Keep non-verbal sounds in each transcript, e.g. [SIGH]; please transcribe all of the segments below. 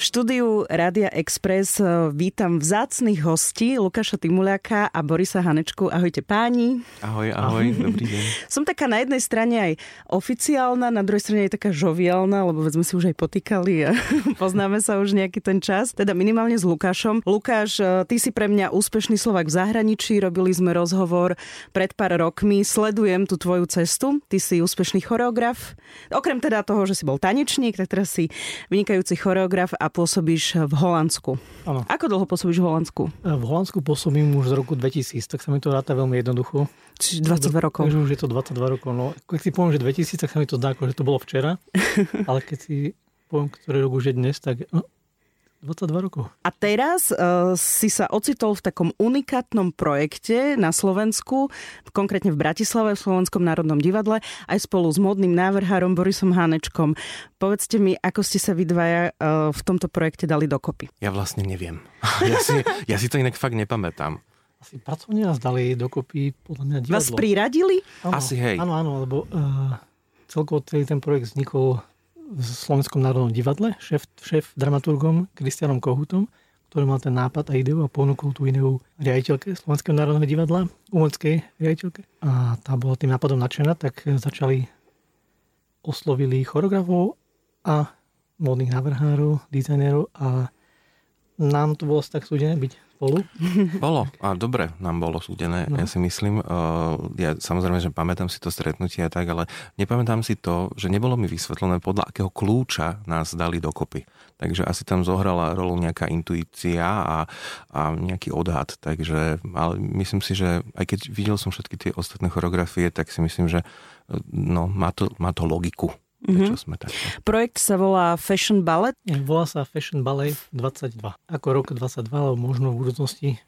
V štúdiu Rádia Express e, vítam vzácných hostí Lukáša Timuliaka a Borisa Hanečku. Ahojte páni. Ahoj, ahoj, dobrý deň. [LAUGHS] Som taká na jednej strane aj oficiálna, na druhej strane aj taká žoviálna, lebo sme si už aj potýkali a [LAUGHS] poznáme sa už nejaký ten čas. Teda minimálne s Lukášom. Lukáš, e, ty si pre mňa úspešný Slovak v zahraničí, robili sme rozhovor pred pár rokmi, sledujem tú tvoju cestu. Ty si úspešný choreograf. Okrem teda toho, že si bol tanečník, tak teraz si vynikajúci choreograf a pôsobíš v Holandsku. Áno. Ako dlho pôsobíš v Holandsku? V Holandsku pôsobím už z roku 2000, tak sa mi to ráta veľmi jednoducho. Čiže 22 rokov. Takže už je to 22 rokov. No, keď si poviem, že 2000, tak sa mi to zdá, ako, že to bolo včera. [LAUGHS] ale keď si poviem, ktorý rok už je dnes, tak no, 22 rokov. A teraz uh, si sa ocitol v takom unikátnom projekte na Slovensku, konkrétne v Bratislave, v Slovenskom národnom divadle, aj spolu s modným návrhárom Borisom Hánečkom. Povedzte mi, ako ste sa vy dvaja uh, v tomto projekte dali dokopy? Ja vlastne neviem. [LAUGHS] ja, si, ja si to inak fakt nepamätám. Asi pracovne nás dali dokopy podľa mňa divadlo. Vás priradili? Áno, Asi hej. Áno, áno, lebo uh, celkovo celý ten projekt vznikol v Slovenskom národnom divadle, šéf, šéf dramaturgom Kristianom Kohutom, ktorý mal ten nápad a ideu a ponúkol tú ideu riaditeľke Slovenského národného divadla, umeleckej riaditeľke. A tá bola tým nápadom nadšená, tak začali oslovili choreografov a módnych návrhárov, dizajnerov a nám to bolo tak súdené byť spolu. Bolo. A dobre nám bolo súdené, no. ja si myslím. Ja samozrejme, že pamätám si to stretnutie a tak, ale nepamätám si to, že nebolo mi vysvetlené podľa akého kľúča nás dali dokopy. Takže asi tam zohrala rolu nejaká intuícia a, a nejaký odhad. Takže, ale myslím si, že aj keď videl som všetky tie ostatné choreografie, tak si myslím, že no, má, to, má to logiku. Prečo mm-hmm. sme takto? Projekt sa volá Fashion Ballet? Volá sa Fashion Ballet 22. Ako rok 22, alebo možno v budúcnosti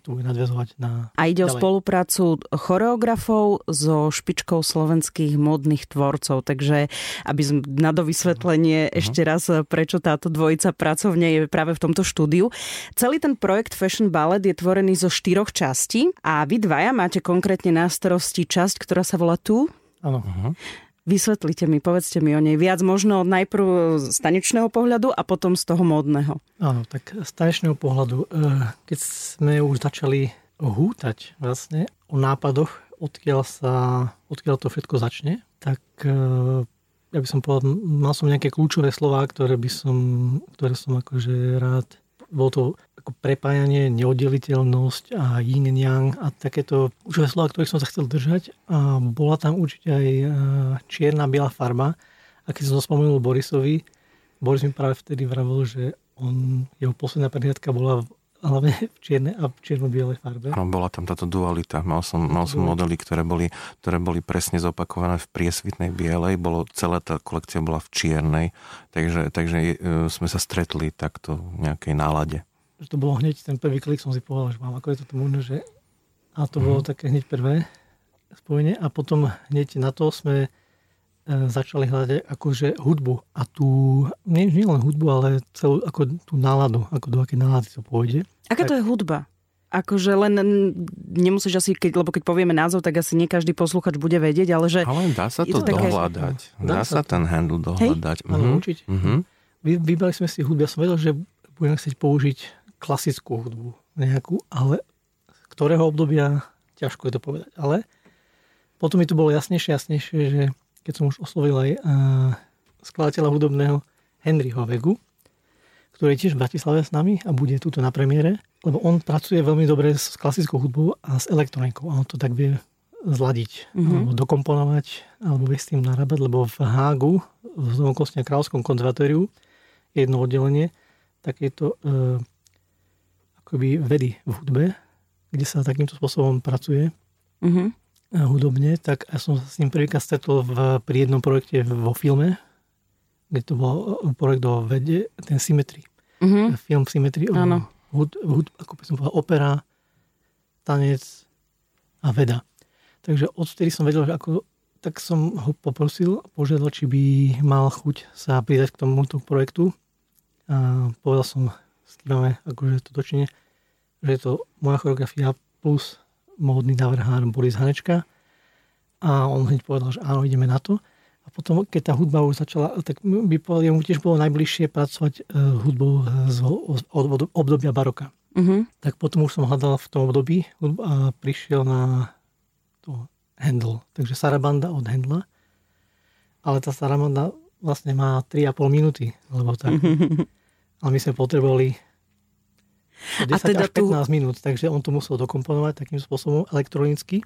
to bude nadviazovať na... A ide ďalej. o spoluprácu choreografov so špičkou slovenských modných tvorcov. Takže, aby sme na dovysvetlenie uh-huh. ešte raz, prečo táto dvojica pracovne je práve v tomto štúdiu. Celý ten projekt Fashion Ballet je tvorený zo štyroch častí a vy dvaja máte konkrétne na starosti časť, ktorá sa volá Tu. Áno. Uh-huh. Vysvetlite mi, povedzte mi o nej viac možno najprv z tanečného pohľadu a potom z toho módneho. Áno, tak z tanečného pohľadu, keď sme už začali hútať vlastne o nápadoch, odkiaľ, sa, odkiaľ to všetko začne, tak ja by som povedal, mal som nejaké kľúčové slova, ktoré by som, ktoré som akože rád bolo to ako prepájanie, neoddeliteľnosť a yin yang a takéto kľúčové slova, ktorých som sa chcel držať. A bola tam určite aj čierna, biela farba. A keď som to spomenul Borisovi, Boris mi práve vtedy vravil, že on, jeho posledná prehliadka bola hlavne [LAUGHS] v čierne a v čierno-bielej farbe. Áno, bola tam táto dualita. Mal som, mal som modely, ktoré boli, ktoré boli presne zopakované v priesvitnej bielej. Bolo, celá tá kolekcia bola v čiernej. Takže, takže e, sme sa stretli takto v nejakej nálade. Že to bolo hneď, ten prvý klik som si povedal, že mám, ako je to možné, že... A to bolo mm. také hneď prvé spojenie. A potom hneď na to sme E, začali hľadať akože hudbu a tú, nie, nie len hudbu, ale celú ako tú náladu, ako do akej nálady to pôjde. Aká to je hudba? Akože len nemusíš asi, keď, lebo keď povieme názov, tak asi nie každý posluchač bude vedieť, ale že... Ale dá sa to, to dohľadať. Také... Dá, dá sa ten handle dohľadať. Hej? Mhm. určite. Mhm. Vy, vybrali sme si hudbu. Ja som vedel, že budeme chcieť použiť klasickú hudbu nejakú, ale z ktorého obdobia ťažko je to povedať. Ale potom mi to bolo jasnejšie, jasnejšie, že keď som už oslovil aj skladateľa hudobného Henryho Vegu, ktorý je tiež v Bratislave s nami a bude tuto na premiére, lebo on pracuje veľmi dobre s klasickou hudbou a s elektronikou a on to tak vie zladiť, mm-hmm. alebo dokomponovať, alebo vie s tým narábať, lebo v Hágu, v Znovokostne Kráľovskom konzervatóriu, je jedno oddelenie takéto e, akoby vedy v hudbe, kde sa takýmto spôsobom pracuje. Mm-hmm hudobne, tak ja som sa s ním prvýkrát stretol v, pri jednom projekte vo filme, kde to bol e, projekt o vede, ten Symmetry. Mm-hmm. Film Symmetry o hud, hud, ako by som povedal, opera, tanec a veda. Takže odtedy som vedel, že ako tak som ho poprosil, požiadal, či by mal chuť sa pridať k tomuto projektu. A povedal som, skývame akože to točne, že je to moja choreografia plus módny návrhár Boris Hanečka. A on hneď povedal, že áno, ideme na to. A potom, keď tá hudba už začala, tak by povedal, mu tiež bolo najbližšie pracovať uh, hudbou z obdobia baroka. Uh-huh. Tak potom už som hľadal v tom období a prišiel na to Handel. Takže Sarabanda od Handla. Ale tá Sarabanda vlastne má 3,5 minúty, lebo tak. [LAUGHS] Ale my sme potrebovali 10 a teda až 15 tu... minút, takže on to musel dokomponovať takým spôsobom elektronicky.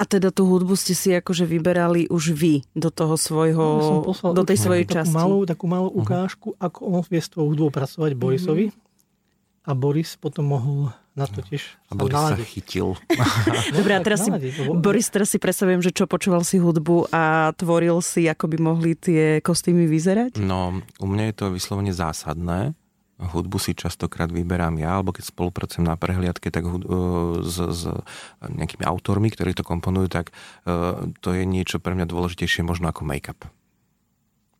A teda tú hudbu ste si akože vyberali už vy do toho svojho, no, do tej svojej takú časti. Malú, takú malú uh-huh. ukážku, ako on vie s tou hudbou pracovať Borisovi. Uh-huh. A Boris potom mohol na to tiež A Boris sa chytil. [LAUGHS] Dobre, a teraz si, Boris, teraz si predstavujem, že čo počúval si hudbu a tvoril si, ako by mohli tie kostýmy vyzerať? No, u mňa je to vyslovene zásadné, hudbu si častokrát vyberám ja, alebo keď spolupracujem na prehliadke tak uh, s, s nejakými autormi, ktorí to komponujú, tak uh, to je niečo pre mňa dôležitejšie možno ako make-up.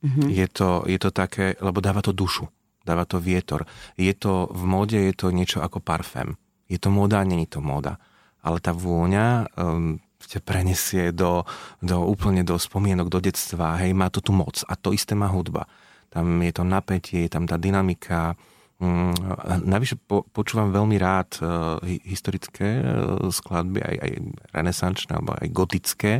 Mm-hmm. Je, to, je to také, lebo dáva to dušu, dáva to vietor. Je to, v móde je to niečo ako parfém. Je to móda, není to móda. Ale tá vôňa um, ťa prenesie do, do úplne do spomienok, do detstva. Hej, má to tu moc. A to isté má hudba. Tam je to napätie, je tam tá dynamika, navyše po, počúvam veľmi rád uh, historické uh, skladby, aj, aj renesančné, alebo aj gotické,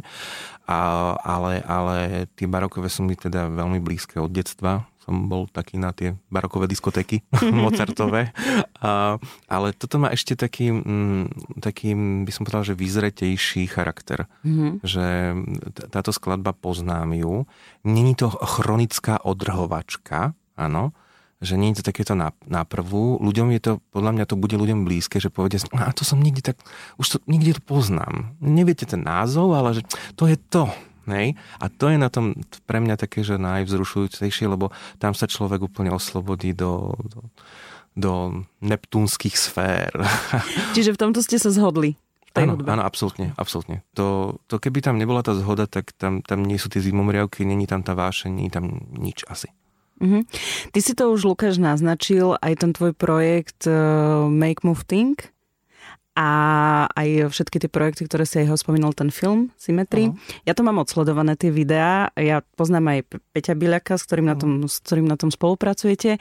a, ale, ale tie barokové sú mi teda veľmi blízke od detstva. Som bol taký na tie barokové diskotéky [LAUGHS] Mozartové. A, ale toto má ešte taký, mm, taký, by som povedal, že vyzretejší charakter. Mm-hmm. Že táto skladba poznám ju. Není to chronická odrhovačka, áno, že nie je to takéto na, na prvú. Ľuďom je to, podľa mňa to bude ľuďom blízke, že povedia, a to som nikde tak, už to nikde to poznám. Neviete ten názov, ale že to je to. Hej? A to je na tom pre mňa také, že najvzrušujúcejšie, lebo tam sa človek úplne oslobodí do, do, do neptúnskych sfér. [LAUGHS] Čiže v tomto ste sa zhodli? Áno, áno, absolútne, absolútne. To, to keby tam nebola tá zhoda, tak tam, tam nie sú tie zimomriavky, není tam tá vášeň, nie tam nič asi. Mm-hmm. Ty si to už, Lukáš, naznačil, aj ten tvoj projekt uh, Make Move Think a aj všetky tie projekty, ktoré si aj ho spomínal, ten film Symmetry. Uh-huh. Ja to mám odsledované, tie videá. Ja poznám aj Peťa Biľaka, s ktorým, uh-huh. na tom, s ktorým na tom spolupracujete.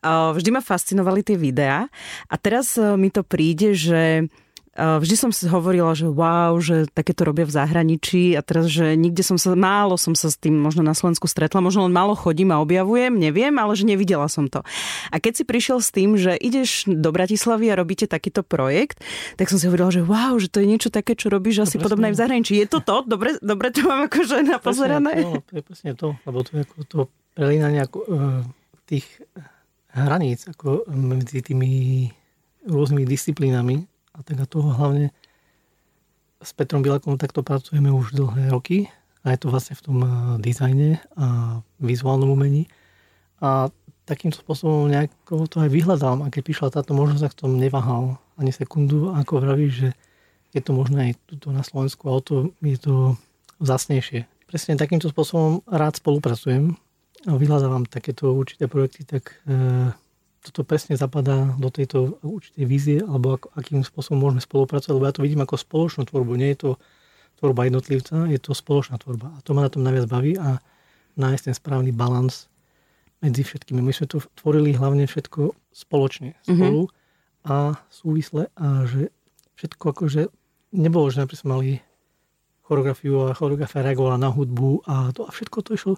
Uh, vždy ma fascinovali tie videá. A teraz uh, mi to príde, že Eh, vždy som si hovorila, že wow, že takéto robia v zahraničí a teraz, že nikde som sa, málo som sa s tým možno na Slovensku stretla, možno len málo chodím a objavujem, neviem, ale že nevidela som to. A keď si prišiel s tým, že ideš do Bratislavy a robíte takýto projekt, tak som si hovorila, že wow, že to je niečo také, čo robíš asi podobné v zahraničí. Je to to? Dobre, dobre to mám akože napozerané? To, to je presne to, lebo to je ako to prelínanie ako, uh, tých hraníc ako medzi tými rôznymi disciplínami a teda toho hlavne s Petrom Bilakom takto pracujeme už dlhé roky a je to vlastne v tom eh, dizajne a vizuálnom umení. A takýmto spôsobom nejako to aj vyhľadám a keď prišla táto možnosť, tak som neváhal ani sekundu, ako vravíš, že je to možné aj tuto na Slovensku a to je to zasnejšie. Presne takýmto spôsobom rád spolupracujem a vyhľadávam takéto určité projekty, tak e, toto presne zapadá do tejto určitej vízie, alebo ako, akým spôsobom môžeme spolupracovať, lebo ja to vidím ako spoločnú tvorbu, nie je to tvorba jednotlivca, je to spoločná tvorba. A to ma na tom najviac baví a nájsť ten správny balans medzi všetkými. My sme to tvorili hlavne všetko spoločne, mhm. spolu mm-hmm. a súvisle a že všetko akože nebolo, že napríklad sme mali choreografiu a choreografia reagovala na hudbu a to a všetko to išlo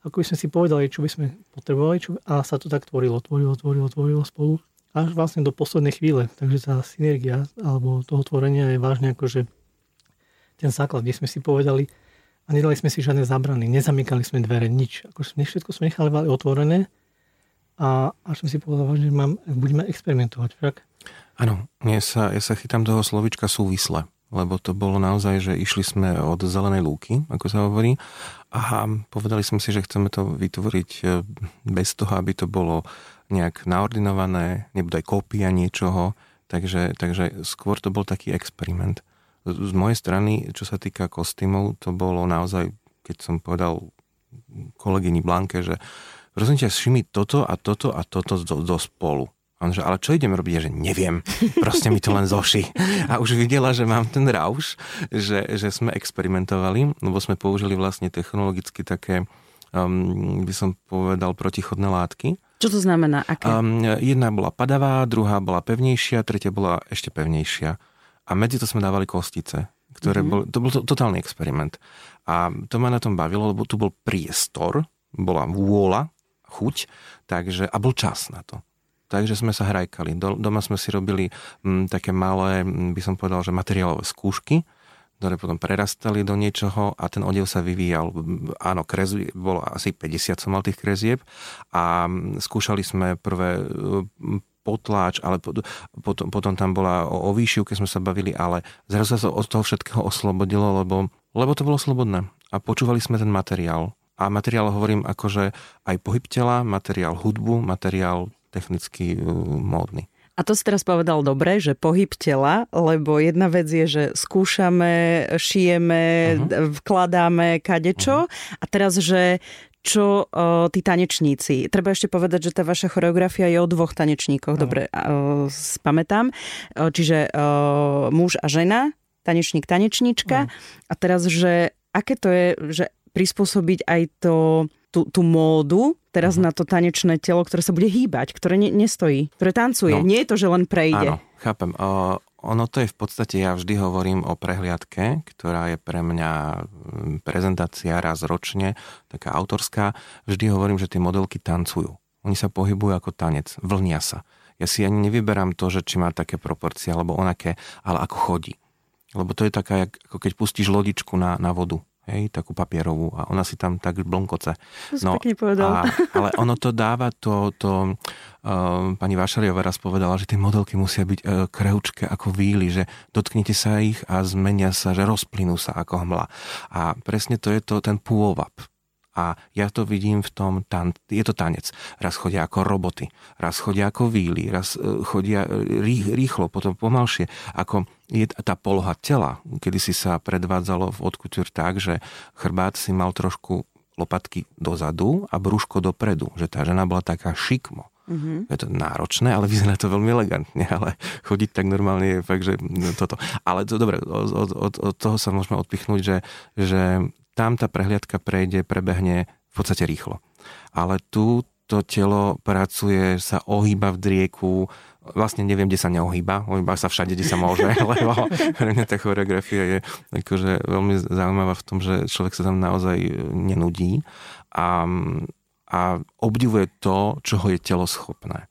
ako by sme si povedali, čo by sme potrebovali čo, a sa to tak tvorilo, tvorilo, tvorilo, tvorilo spolu až vlastne do poslednej chvíle. Takže tá synergia alebo toho tvorenia je vážne akože ten základ, kde sme si povedali a nedali sme si žiadne zábrany, nezamykali sme dvere, nič. Akože všetko sme nechali otvorené a až som si povedal, že mám, budeme experimentovať však. Áno, ja sa, ja sa chytám toho slovička súvisle lebo to bolo naozaj, že išli sme od zelenej lúky, ako sa hovorí, a povedali sme si, že chceme to vytvoriť e, bez toho, aby to bolo nejak naordinované, nebude aj kópia niečoho, takže, takže skôr to bol taký experiment. Z mojej strany, čo sa týka kostýmov, to bolo naozaj, keď som povedal kolegyni Blanke, že prosím ťa, všimni toto a toto a toto do, do spolu. On že, ale čo idem robiť? Ja, že neviem, proste mi to len zoši. A už videla, že mám ten rauš, že, že sme experimentovali, lebo sme použili vlastne technologicky také, um, by som povedal, protichodné látky. Čo to znamená? Aké? Um, jedna bola padavá, druhá bola pevnejšia, tretia bola ešte pevnejšia a medzi to sme dávali kostice, ktoré mm-hmm. bol, to bol to, totálny experiment. A to ma na tom bavilo, lebo tu bol priestor, bola vôľa, chuť, takže, a bol čas na to. Takže sme sa hrajkali. Do, doma sme si robili m, také malé, m, by som povedal, že materiálové skúšky, ktoré potom prerastali do niečoho a ten odev sa vyvíjal. Áno, kres, bolo asi 50 som mal tých krezieb a skúšali sme prvé potláč, ale potom, potom tam bola o, o keď sme sa bavili, ale zrazu sa od toho všetkého oslobodilo, lebo, lebo to bolo slobodné. A počúvali sme ten materiál. A materiál hovorím akože aj pohyb tela, materiál hudbu, materiál technicky uh, módny. A to si teraz povedal dobre, že pohyb tela, lebo jedna vec je, že skúšame, šijeme, uh-huh. vkladáme kadečo uh-huh. a teraz, že čo o, tí tanečníci. Treba ešte povedať, že tá vaša choreografia je o dvoch tanečníkoch, no. dobre, o, spamätám. O, čiže o, muž a žena, tanečník, tanečníčka. No. A teraz, že aké to je, že prispôsobiť aj to, tú, tú módu teraz uh-huh. na to tanečné telo, ktoré sa bude hýbať, ktoré ne, nestojí, ktoré tancuje. No. Nie je to, že len prejde. Áno, chápem. O, ono to je v podstate, ja vždy hovorím o prehliadke, ktorá je pre mňa prezentácia raz ročne, taká autorská. Vždy hovorím, že tie modelky tancujú. Oni sa pohybujú ako tanec, vlnia sa. Ja si ani nevyberám to, že či má také proporcie alebo onaké, ale ako chodí. Lebo to je taká, ako keď pustíš lodičku na, na vodu hej, takú papierovú a ona si tam tak blonkoce. No, pekne povedal. A, ale ono to dáva to, to uh, pani Vašariová raz povedala, že tie modelky musia byť uh, kreučké ako víly, že dotknite sa ich a zmenia sa, že rozplynú sa ako hmla. A presne to je to ten pôvab. A ja to vidím v tom, tan- je to tanec. Raz chodia ako roboty, raz chodia ako víly, raz uh, chodia rý- rýchlo, potom pomalšie. Ako je tá poloha tela, kedy si sa predvádzalo v odkutur tak, že chrbát si mal trošku lopatky dozadu a brúško dopredu. Že tá žena bola taká šikmo. Mm-hmm. Je to náročné, ale vyzerá to veľmi elegantne, ale chodiť tak normálne je fakt, že toto. Ale to dobre, od, od, od toho sa môžeme odpichnúť, že, že tam tá prehliadka prejde, prebehne v podstate rýchlo. Ale tu to telo pracuje, sa ohýba v drieku, vlastne neviem, kde sa neohýba, ohýba sa všade, kde sa môže, [LAUGHS] lebo pre mňa tá choreografia je akože veľmi zaujímavá v tom, že človek sa tam naozaj nenudí a, a obdivuje to, čo ho je telo schopné.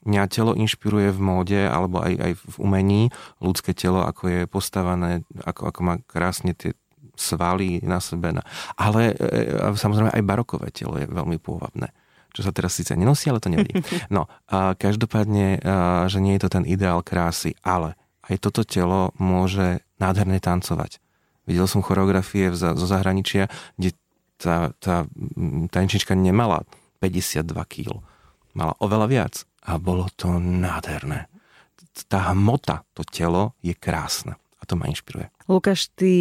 Mňa telo inšpiruje v móde alebo aj, aj v umení, ľudské telo, ako je postavané, ako, ako má krásne tie svaly na sebe. Ale e, samozrejme aj barokové telo je veľmi pôvabné čo sa teraz síce nenosí, ale to nevadí. [LAUGHS] No, a každopádne, a, že nie je to ten ideál krásy, ale aj toto telo môže nádherne tancovať. Videl som choreografie zo zahraničia, kde tá, tá tanečnička nemala 52 kg. Mala oveľa viac a bolo to nádherné. Tá hmota, to telo je krásne a to ma inšpiruje. Lukáš, ty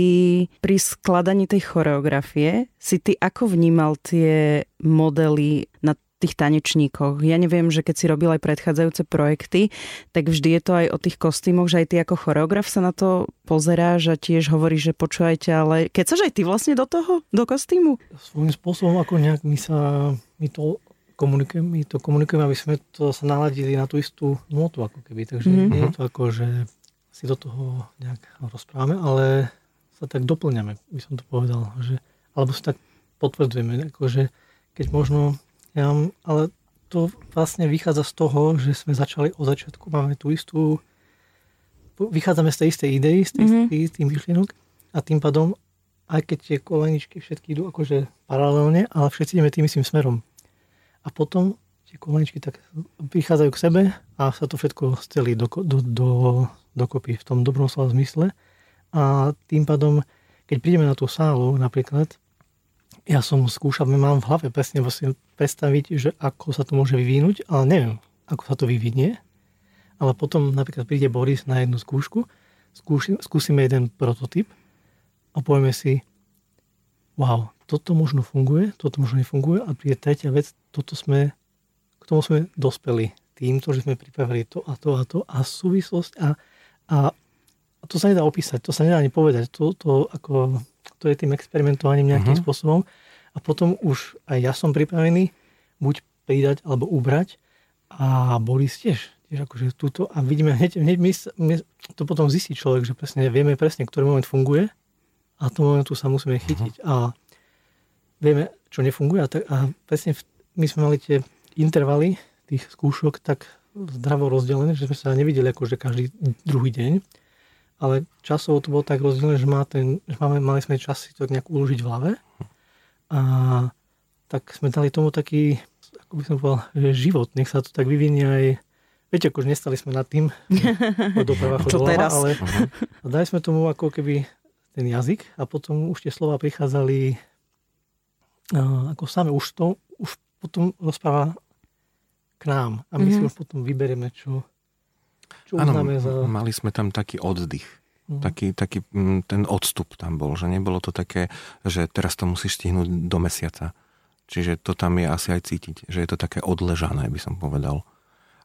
pri skladaní tej choreografie si ty ako vnímal tie modely na tých tanečníkoch. Ja neviem, že keď si robil aj predchádzajúce projekty, tak vždy je to aj o tých kostýmoch, že aj ty ako choreograf sa na to pozeráš a tiež hovoríš, že počúvajte, ale keď sa aj ty vlastne do toho, do kostýmu? Svojím spôsobom, ako nejak my sa, my to komunikujeme, my to komunikujeme, aby sme to sa naladili na tú istú notu, ako keby. Takže mm-hmm. nie je to ako, že si do toho nejak rozprávame, ale sa tak doplňame, by som to povedal. Že, alebo si tak potvrdzujeme, akože keď možno, ja, ale to vlastne vychádza z toho, že sme začali od začiatku, máme tú istú, vychádzame z tej istej idei, z tej mm-hmm. istých myšlienok a tým pádom, aj keď tie koleničky všetky idú akože paralelne, ale všetci ideme tým istým smerom. A potom tie koleničky tak prichádzajú k sebe a sa to všetko stelí do, do, do, dokopy v tom dobrom slova zmysle. A tým pádom, keď prídeme na tú sálu napríklad, ja som skúšal, mám v hlave presne vlastne predstaviť, že ako sa to môže vyvinúť, ale neviem, ako sa to vyvinie. Ale potom napríklad príde Boris na jednu skúšku, skúšime, skúsime jeden prototyp a povieme si, wow, toto možno funguje, toto možno nefunguje a je tretia vec, toto sme, k tomu sme dospeli týmto, že sme pripravili to a to a to a súvislosť a, a, to sa nedá opísať, to sa nedá ani povedať, to, to, ako, to je tým experimentovaním nejakým uh-huh. spôsobom a potom už aj ja som pripravený buď pridať alebo ubrať a Boris tiež, tiež akože túto a vidíme hneď, hneď my, my, to potom zistí človek, že presne vieme presne, ktorý moment funguje a tomu momentu sa musíme mhm. chytiť uh-huh. a vieme, čo nefunguje a, tak, a presne v, my sme mali tie intervaly tých skúšok tak zdravo rozdelené, že sme sa nevideli akože každý druhý deň, ale časovo to bolo tak rozdelené, že, má ten, že máme, mali sme čas si to nejak uložiť v hlave a tak sme dali tomu taký, ako by som povedal, že život, nech sa to tak vyvinie aj Viete, akože nestali sme nad tým, [LAUGHS] doprava teraz? ale uh-huh. dali sme tomu ako keby ten jazyk a potom už tie slova prichádzali uh, ako same, už to už potom rozpráva k nám a my mm-hmm. si mhm. už potom vyberieme, čo, čo ano, za... mali sme tam taký oddych. Mm. Taký, taký mm, ten odstup tam bol, že nebolo to také, že teraz to musíš stihnúť do mesiaca. Čiže to tam je asi aj cítiť, že je to také odležané, by som povedal.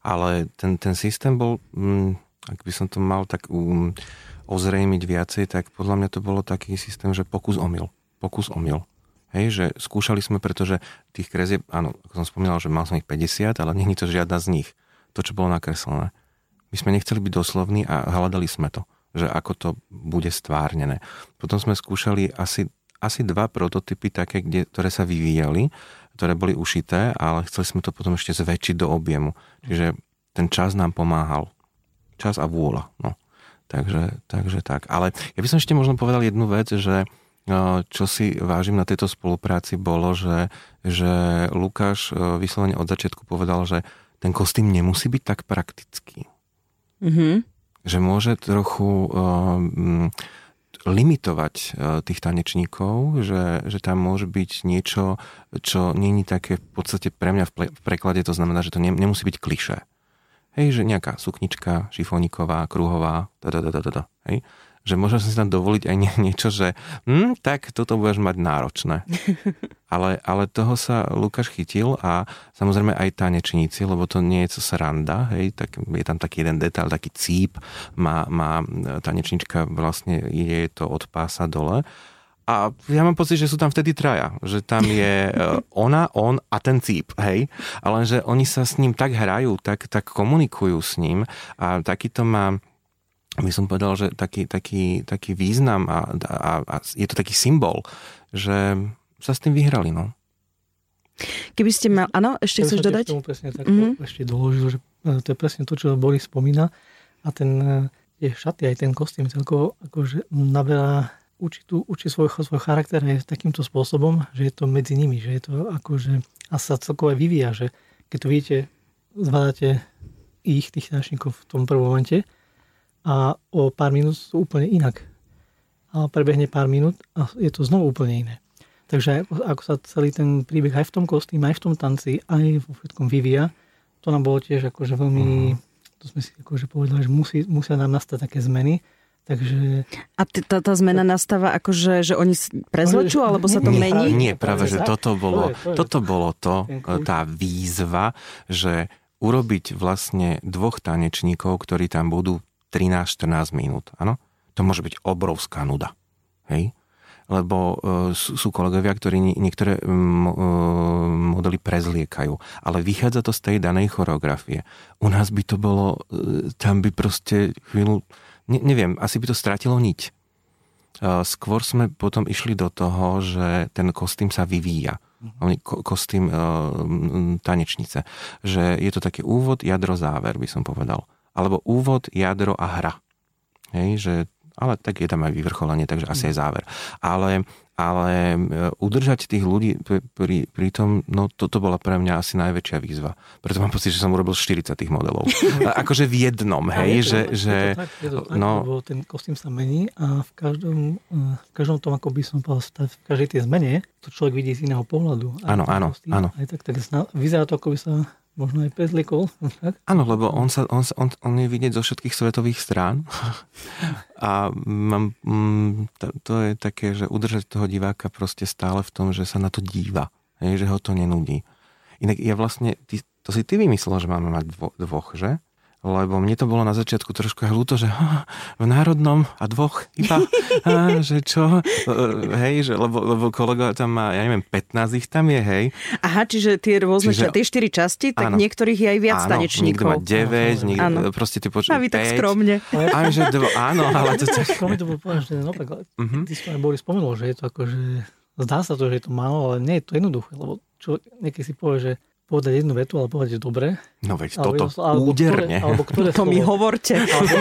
Ale ten, ten systém bol, mm, ak by som to mal tak um, ozrejmiť viacej, tak podľa mňa to bolo taký systém, že pokus omyl. Pokus omyl. Hej, že skúšali sme, pretože tých krezieb, áno, ako som spomínal, že mal som ich 50, ale je to žiadna z nich. To, čo bolo nakreslené. My sme nechceli byť doslovní a hľadali sme to že ako to bude stvárnené. Potom sme skúšali asi, asi dva prototypy také, kde, ktoré sa vyvíjali, ktoré boli ušité, ale chceli sme to potom ešte zväčšiť do objemu. Čiže ten čas nám pomáhal. Čas a vôľa. No. Takže, takže tak. Ale ja by som ešte možno povedal jednu vec, že čo si vážim na tejto spolupráci bolo, že, že Lukáš vyslovene od začiatku povedal, že ten kostým nemusí byť tak praktický. Mm-hmm že môže trochu uh, limitovať tých tanečníkov, že, že tam môže byť niečo, čo není také v podstate pre mňa v, ple, v preklade, to znamená, že to ne, nemusí byť kliše. Hej, že nejaká suknička šifóniková, kruhová, da, da, da, da, da, hej že môžem si tam dovoliť aj nie, niečo, že hm, tak toto budeš mať náročné. [LAUGHS] Ale, ale toho sa Lukáš chytil a samozrejme aj tanečníci, lebo to nie je co sranda, hej, tak je tam taký jeden detail, taký cíp, má, má tanečnička vlastne, je to od pása dole a ja mám pocit, že sú tam vtedy traja. Že tam je e, ona, on a ten cíp, hej. Ale že oni sa s ním tak hrajú, tak, tak komunikujú s ním a takýto má by som povedal, že taký, taký, taký význam a, a, a je to taký symbol, že sa s tým vyhrali, no. Keby ste mal, áno, ešte chceš dodať? Tomu presne tak mm-hmm. ešte doložil, že e, to je presne to, čo Boris spomína a ten tie šaty, aj ten kostým celkovo akože naberá určitú, určitý svoj, svoj charakter aj takýmto spôsobom, že je to medzi nimi, že je to akože a sa celkovo aj vyvíja, že keď to vidíte, zvládate ich, tých nášnikov v tom prvom momente, a o pár minút sú úplne inak. A prebehne pár minút a je to znovu úplne iné. Takže ako sa celý ten príbeh aj v tom kostýme, aj v tom tanci, aj vo všetkom vyvíja, to nám bolo tiež akože veľmi, to sme si akože povedali, že musí, musia nám nastať také zmeny, Takže... A t- tá, tá zmena nastáva akože, že oni prezlečú, alebo sa to nie, mení? Nie, práve, že toto bolo, toto bolo to, tá výzva, že urobiť vlastne dvoch tanečníkov, ktorí tam budú 13-14 minút. Áno? To môže byť obrovská nuda. Hej? Lebo e, sú, sú kolegovia, ktorí niektoré e, modely prezliekajú. Ale vychádza to z tej danej choreografie. U nás by to bolo, e, tam by proste chvíľu, ne, neviem, asi by to stratilo niť. E, skôr sme potom išli do toho, že ten kostým sa vyvíja. Ko, kostým e, tanečnice. Že je to taký úvod, jadro, záver, by som povedal alebo úvod, jadro a hra. Hej, že, ale tak je tam aj vyvrcholenie, takže asi aj záver. Ale, ale e, udržať tých ľudí pri, pri tom, no toto bola pre mňa asi najväčšia výzva. Preto mám pocit, že som urobil 40 tých modelov. [LAUGHS] akože v jednom, hej, je že... To, že je to tak, je to tak, no, lebo ten kostým sa mení a v každom, e, v každom tom, ako by som povedal, v každej tej zmene, to človek vidí z iného pohľadu. Áno, áno, áno. Aj tak, tak vyzerá to, ako by sa možno aj liekov. [LAUGHS] Áno, lebo on, sa, on, on, on je vidieť zo všetkých svetových strán [LAUGHS] a mám, mm, to, to je také, že udržať toho diváka proste stále v tom, že sa na to díva, hej, že ho to nenudí. Inak ja vlastne, ty, to si ty vymyslel, že máme mať dvo, dvoch, že? Lebo mne to bolo na začiatku trošku aj ľúto, že ha, v národnom a dvoch iba, [LAUGHS] ha, že čo, hej, že, lebo, lebo kolega tam má, ja neviem, 15 ich tam je, hej. Aha, čiže tie rôzne, čiže, tie štyri časti, tak áno, niektorých je aj viac áno, tanečníkov. Áno, niekto má 9, niekto, áno. proste ty počuť A vy 5, tak skromne. A že dvo, áno, [LAUGHS] ale to tak... [LAUGHS] Skromne to bolo povedať, že naopak, uh-huh. ty si Boris spomenul, že je to ako, že zdá sa to, že je to málo, ale nie je to jednoduché, lebo čo niekedy si povie, že povedať jednu vetu, ale povedať dobre. No veď alebo, toto alebo úderne. Ktoré, alebo ktoré to slovo, mi hovorte. Alebo,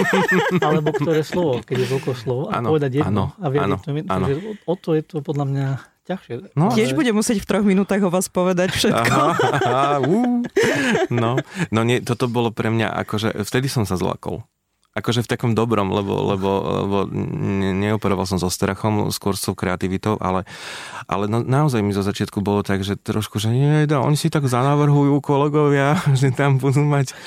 alebo ktoré slovo, keď je toľko slovo. A ano, povedať jedno. Ano, a ano, to, ano. Takže o to je to podľa mňa ťažšie. No, Tiež ale... bude musieť v troch minútach o vás povedať všetko. Aha, aha, uh. no, no nie, toto bolo pre mňa akože, vtedy som sa zlakol akože v takom dobrom, lebo, lebo, lebo neoperoval som so strachom, skôr s kreativitou, ale, ale no, naozaj mi zo začiatku bolo tak, že trošku, že nie, da, oni si tak zanavrhujú kolegovia, [LAUGHS] že tam budú mať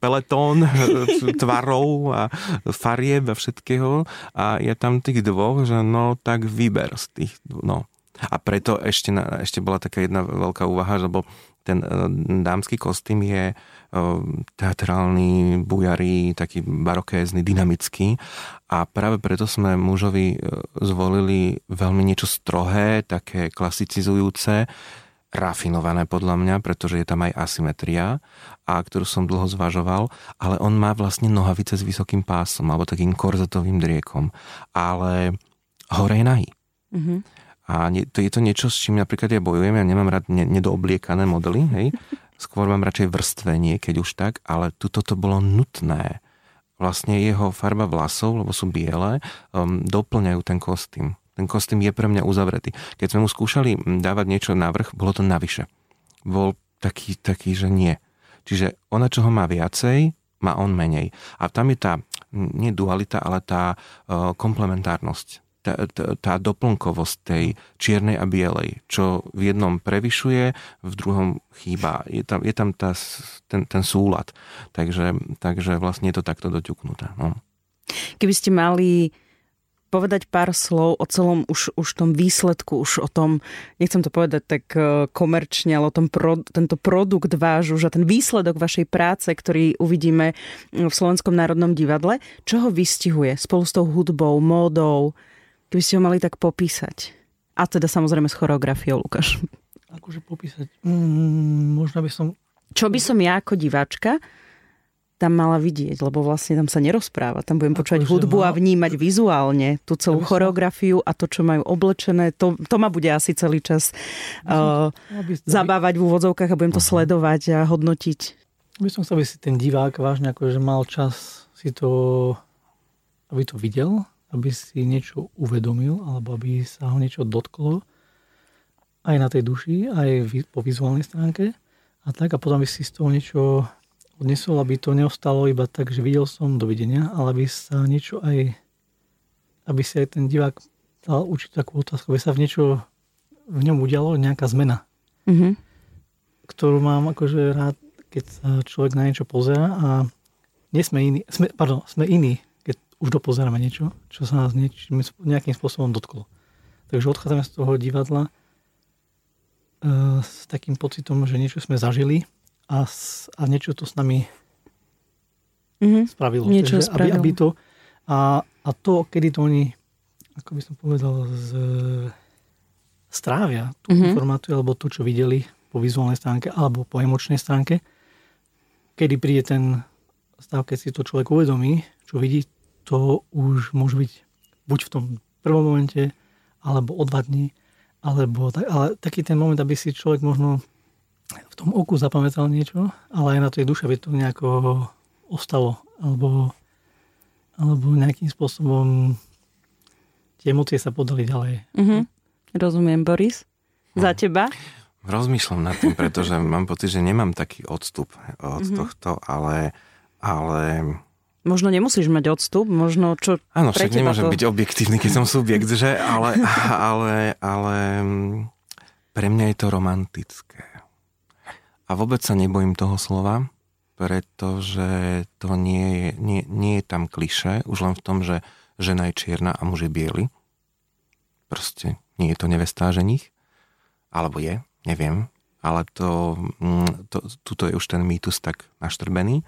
peletón [LAUGHS] tvarov a farieb a všetkého a ja tam tých dvoch, že no tak vyber z tých, no. A preto ešte, ešte bola taká jedna veľká úvaha, lebo ten e, dámsky kostým je Ehm, teatrálny, bujarý, taký barokézny, dynamický. A práve preto sme mužovi e, zvolili veľmi niečo strohé, také klasicizujúce, rafinované podľa mňa, pretože je tam aj asymetria, a ktorú som dlho zvažoval, ale on má vlastne nohavice s vysokým pásom alebo takým korzetovým driekom, ale hore je nahý. Mm-hmm. A to je to niečo, s čím napríklad ja bojujem, ja nemám rád nedoobliekané modely, hej, Skôr mám radšej vrstvenie, keď už tak, ale tuto to bolo nutné. Vlastne jeho farba vlasov, lebo sú biele, um, doplňajú ten kostým. Ten kostým je pre mňa uzavretý. Keď sme mu skúšali dávať niečo navrh, bolo to navyše. Bol taký, taký, že nie. Čiže ona, čo ho má viacej, má on menej. A tam je tá, nie dualita, ale tá uh, komplementárnosť tá, tá, tá doplnkovosť tej čiernej a bielej, čo v jednom prevyšuje, v druhom chýba. Je tam, je tam tá, ten, ten súlad. Takže, takže vlastne je to takto doťuknuté. No. Keby ste mali povedať pár slov o celom už, už tom výsledku, už o tom, nechcem to povedať tak e, komerčne, ale o tom pro, tento produkt váš, už a ten výsledok vašej práce, ktorý uvidíme v Slovenskom národnom divadle, čo ho vystihuje spolu s tou hudbou, módou, Keby ste ho mali tak popísať. A teda samozrejme s choreografiou, Lukáš. Akože popísať? Mm, možno by som... Čo by som ja ako diváčka tam mala vidieť, lebo vlastne tam sa nerozpráva. Tam budem počúvať akože hudbu a vnímať vizuálne tú celú choreografiu a to, čo majú oblečené. To, to ma bude asi celý čas uh, zabávať v úvodzovkách a budem to sledovať a hodnotiť. By som chcel, aby si ten divák vážne akože mal čas si to, aby to videl, aby si niečo uvedomil alebo aby sa ho niečo dotklo aj na tej duši, aj po vizuálnej stránke. A tak a potom by si z toho niečo odnesol, aby to neostalo iba tak, že videl som, dovidenia, ale aby sa niečo aj aby si aj ten divák dal učiť takú otázku, aby sa v niečo v ňom udialo nejaká zmena, mm-hmm. ktorú mám akože rád, keď sa človek na niečo pozera a nie sme iní, sme, pardon, sme iní už dopozeráme niečo, čo sa nás niečím, nejakým spôsobom dotklo. Takže odchádzame z toho divadla uh, s takým pocitom, že niečo sme zažili a, a niečo to s nami mm-hmm. spravilo. Niečo Takže, aby, aby to, a, a to, kedy to oni, ako by som povedal, z, strávia tú mm-hmm. informáciu alebo to, čo videli po vizuálnej stránke alebo po emočnej stránke, kedy príde ten stav, keď si to človek uvedomí, čo vidí, to už môže byť buď v tom prvom momente, alebo o dva dní, alebo tak, ale taký ten moment, aby si človek možno v tom oku zapamätal niečo, ale aj na tej duše by to nejako ostalo, alebo, alebo nejakým spôsobom tie emócie sa podali ďalej. Mm-hmm. Rozumiem, Boris. Za teba? Rozmýšľam nad tým, pretože [LAUGHS] mám pocit, že nemám taký odstup od mm-hmm. tohto, ale, ale Možno nemusíš mať odstup, možno čo Áno, však nemôžem to... byť objektívny, keď som subjekt, že? Ale, [LAUGHS] ale, ale mm, pre mňa je to romantické. a vôbec sa nebojím toho slova, pretože to nie je, nie, nie je tam kliše, už len v tom, že žena je čierna a muž je biely. Proste nie je to nevestá ženich. Alebo je, neviem. Ale to, mm, to, tuto je už ten mýtus tak naštrbený.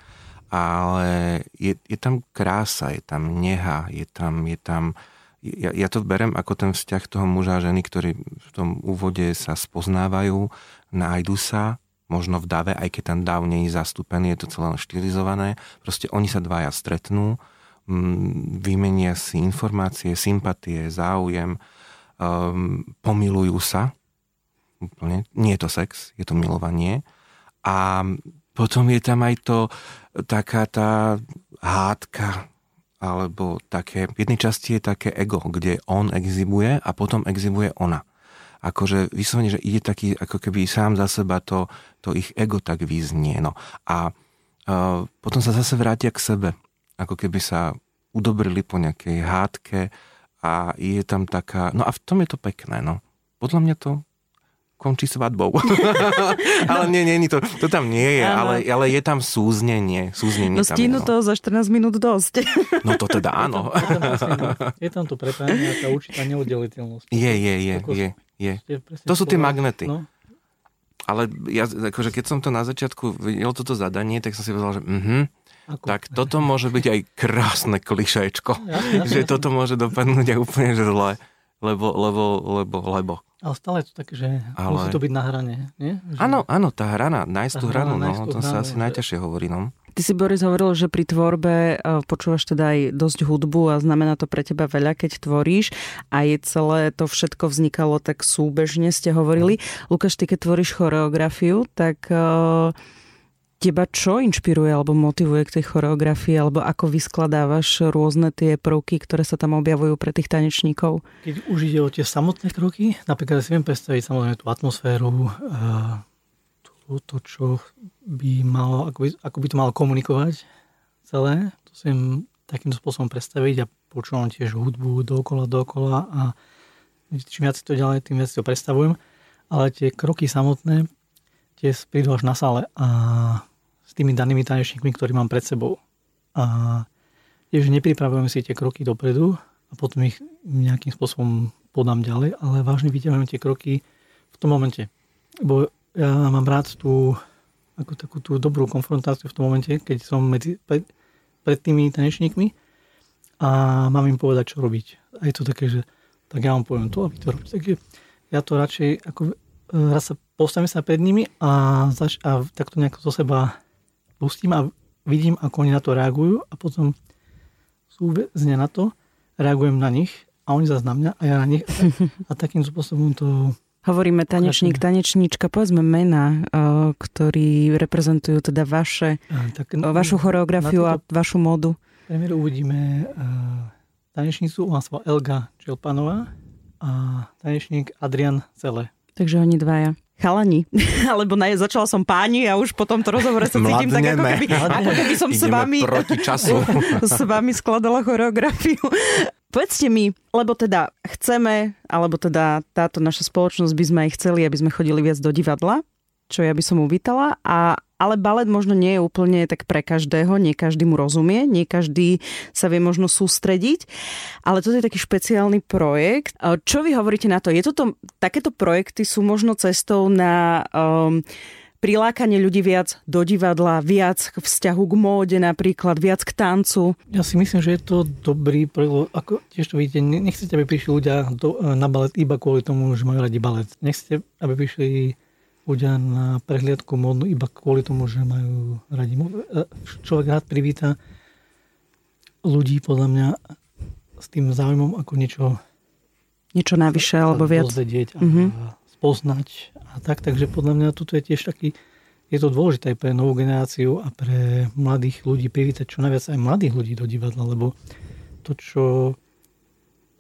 Ale je, je tam krása, je tam neha, je tam, je tam ja, ja to berem ako ten vzťah toho muža a ženy, ktorí v tom úvode sa spoznávajú, nájdu sa, možno v dave, aj keď ten dav nie je zastúpený, je to celé štilizované. Proste oni sa dvaja stretnú, mm, vymenia si informácie, sympatie, záujem, um, pomilujú sa. Úplne. Nie je to sex, je to milovanie. A potom je tam aj to taká tá hádka, alebo také, v jednej časti je také ego, kde on exibuje a potom exibuje ona akože vyslovene, že ide taký, ako keby sám za seba to, to ich ego tak vyznie. No. A uh, potom sa zase vrátia k sebe, ako keby sa udobrili po nejakej hádke a je tam taká, no a v tom je to pekné, no. Podľa mňa to končí svadbou. [LAUGHS] ale nie, nie, nie, to, to tam nie je, ale, ale je tam súznenie. súznenie no stínu no. to za 14 minút dosť. no to teda [LAUGHS] áno. je tam to prepájanie a tá určitá neoddeliteľnosť. Je, je, je, je, je. To sú tie magnety. No. Ale ja, akože keď som to na začiatku videl toto zadanie, tak som si povedal, že uh-huh, Ako? tak toto môže byť aj krásne klišečko. Ja, ja, že ja, toto môže dopadnúť aj úplne zle. Lebo, lebo, lebo, lebo. Ale stále je to také, že Ale... musí to byť na hrane, nie? Že... Áno, áno, tá hrana, nájsť tú hranu, no, to sa asi že... najťažšie hovorí, no. Ty si, Boris, hovoril, že pri tvorbe e, počúvaš teda aj dosť hudbu a znamená to pre teba veľa, keď tvoríš a je celé to všetko vznikalo tak súbežne, ste hovorili. Lukáš, ty keď tvoríš choreografiu, tak uh, teba čo inšpiruje alebo motivuje k tej choreografii, alebo ako vyskladávaš rôzne tie prvky, ktoré sa tam objavujú pre tých tanečníkov? Keď už ide o tie samotné kroky, napríklad si viem predstaviť samozrejme tú atmosféru, to, to čo by malo, ako by, ako by to malo komunikovať celé, to si viem takýmto spôsobom predstaviť a počúvam tiež hudbu dokola, dokola a čím viac to ďalej, tým viac to predstavujem. Ale tie kroky samotné, tie prídu až na sále a s tými danými tanečníkmi, ktorí mám pred sebou. A tiež nepripravujem si tie kroky dopredu a potom ich nejakým spôsobom podám ďalej, ale vážne vyťahujem tie kroky v tom momente. Bo ja mám rád tú, ako takú tú dobrú konfrontáciu v tom momente, keď som medzi, pred, pred tými tanečníkmi a mám im povedať, čo robiť. A je to také, že tak ja vám poviem to a vy to robíte. Takže ja to radšej, ako e, raz sa postavím sa pred nimi a, zač- a takto nejako zo seba pustím a vidím, ako oni na to reagujú a potom súvezne na to reagujem na nich a oni zase na mňa a ja na nich. A, a takým spôsobom to Hovoríme tanečník, tanečníčka, povedzme mena, ktorí reprezentujú teda vaše, tak, no, vašu choreografiu a vašu modu. Premiéru uvidíme tanečnicu, ona sa Elga Čelpanová a tanečník Adrian Cele. Takže oni dvaja chalani, [LAUGHS] alebo na, začala som páni a už po tomto rozhovore sa cítim tak, ako keby, ako keby som s vami, proti času. [LAUGHS] s vami skladala choreografiu. Povedzte mi, lebo teda chceme, alebo teda táto naša spoločnosť by sme aj chceli, aby sme chodili viac do divadla, čo ja by som uvítala, a ale balet možno nie je úplne tak pre každého, nie každý mu rozumie, nie každý sa vie možno sústrediť, ale toto je taký špeciálny projekt. Čo vy hovoríte na to? Je toto, takéto projekty sú možno cestou na um, prilákanie ľudí viac do divadla, viac k vzťahu k móde napríklad, viac k tancu? Ja si myslím, že je to dobrý projekt. Ako tiež to vidíte, nechcete, aby prišli ľudia do, na balet iba kvôli tomu, že majú radi balet. Nechcete, aby prišli ľudia na prehliadku módnu iba kvôli tomu, že majú radi. E, človek rád privíta ľudí podľa mňa s tým záujmom ako niečo niečo navyše alebo viac dozvedieť a mm-hmm. spoznať a tak, takže podľa mňa toto je tiež taký je to dôležité pre novú generáciu a pre mladých ľudí privítať čo najviac aj mladých ľudí do divadla, lebo to, čo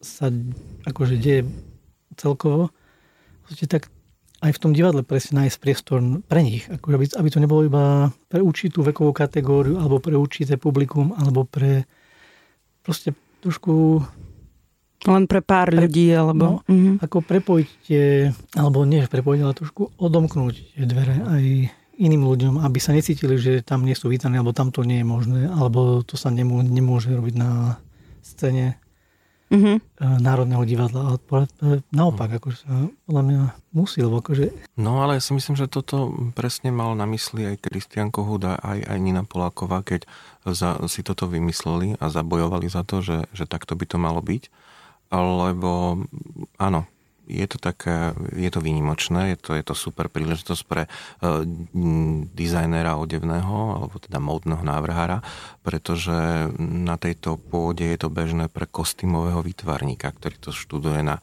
sa akože deje celkovo, tak aj v tom divadle presne nájsť priestor pre nich. Ako aby, aby to nebolo iba pre určitú vekovú kategóriu, alebo pre určité publikum, alebo pre proste trošku... Len pre pár pre, ľudí, alebo... No, mm-hmm. Ako prepojiť tie, alebo nie prepojiť, ale trošku odomknúť tie dvere aj iným ľuďom, aby sa necítili, že tam nie sú vítaní, alebo tam to nie je možné, alebo to sa nemô, nemôže robiť na scéne mm-hmm. Národného divadla. Ale naopak, akože sa podľa mňa musí, lebo akože... No ale ja si myslím, že toto presne mal na mysli aj Kristian Kohuda, aj, aj Nina Poláková, keď za, si toto vymysleli a zabojovali za to, že, že takto by to malo byť. Lebo áno, je to také, je to výnimočné, je to, je to super príležitosť pre uh, dizajnera odevného, alebo teda módneho návrhára, pretože na tejto pôde je to bežné pre kostýmového výtvarníka, ktorý to študuje na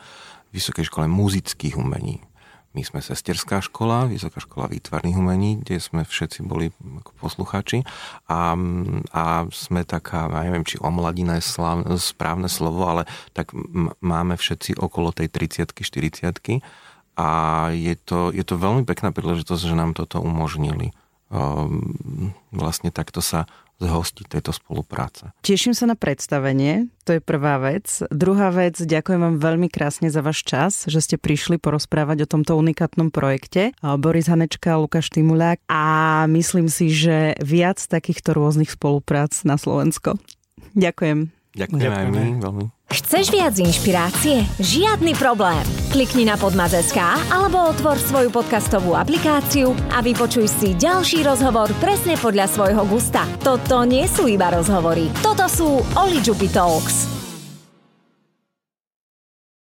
Vysokej škole muzických umení. My sme sesterská škola, Vysoká škola výtvarných umení, kde sme všetci boli ako poslucháči a, a sme taká, ja neviem, či omladina je slav, správne slovo, ale tak máme všetci okolo tej 30 40 a je to, je to veľmi pekná príležitosť, že nám toto umožnili. Um, vlastne takto sa zhostiť tejto spolupráce. Teším sa na predstavenie, to je prvá vec. Druhá vec, ďakujem vám veľmi krásne za váš čas, že ste prišli porozprávať o tomto unikátnom projekte. Boris Hanečka, Lukáš Timulák a myslím si, že viac takýchto rôznych spoluprác na Slovensko. Ďakujem. Ďakujem aj my veľmi. Chceš viac inšpirácie? Žiadny problém. Klikni na podmaz.sk alebo otvor svoju podcastovú aplikáciu a vypočuj si ďalší rozhovor presne podľa svojho gusta. Toto nie sú iba rozhovory. Toto sú Oli Talks.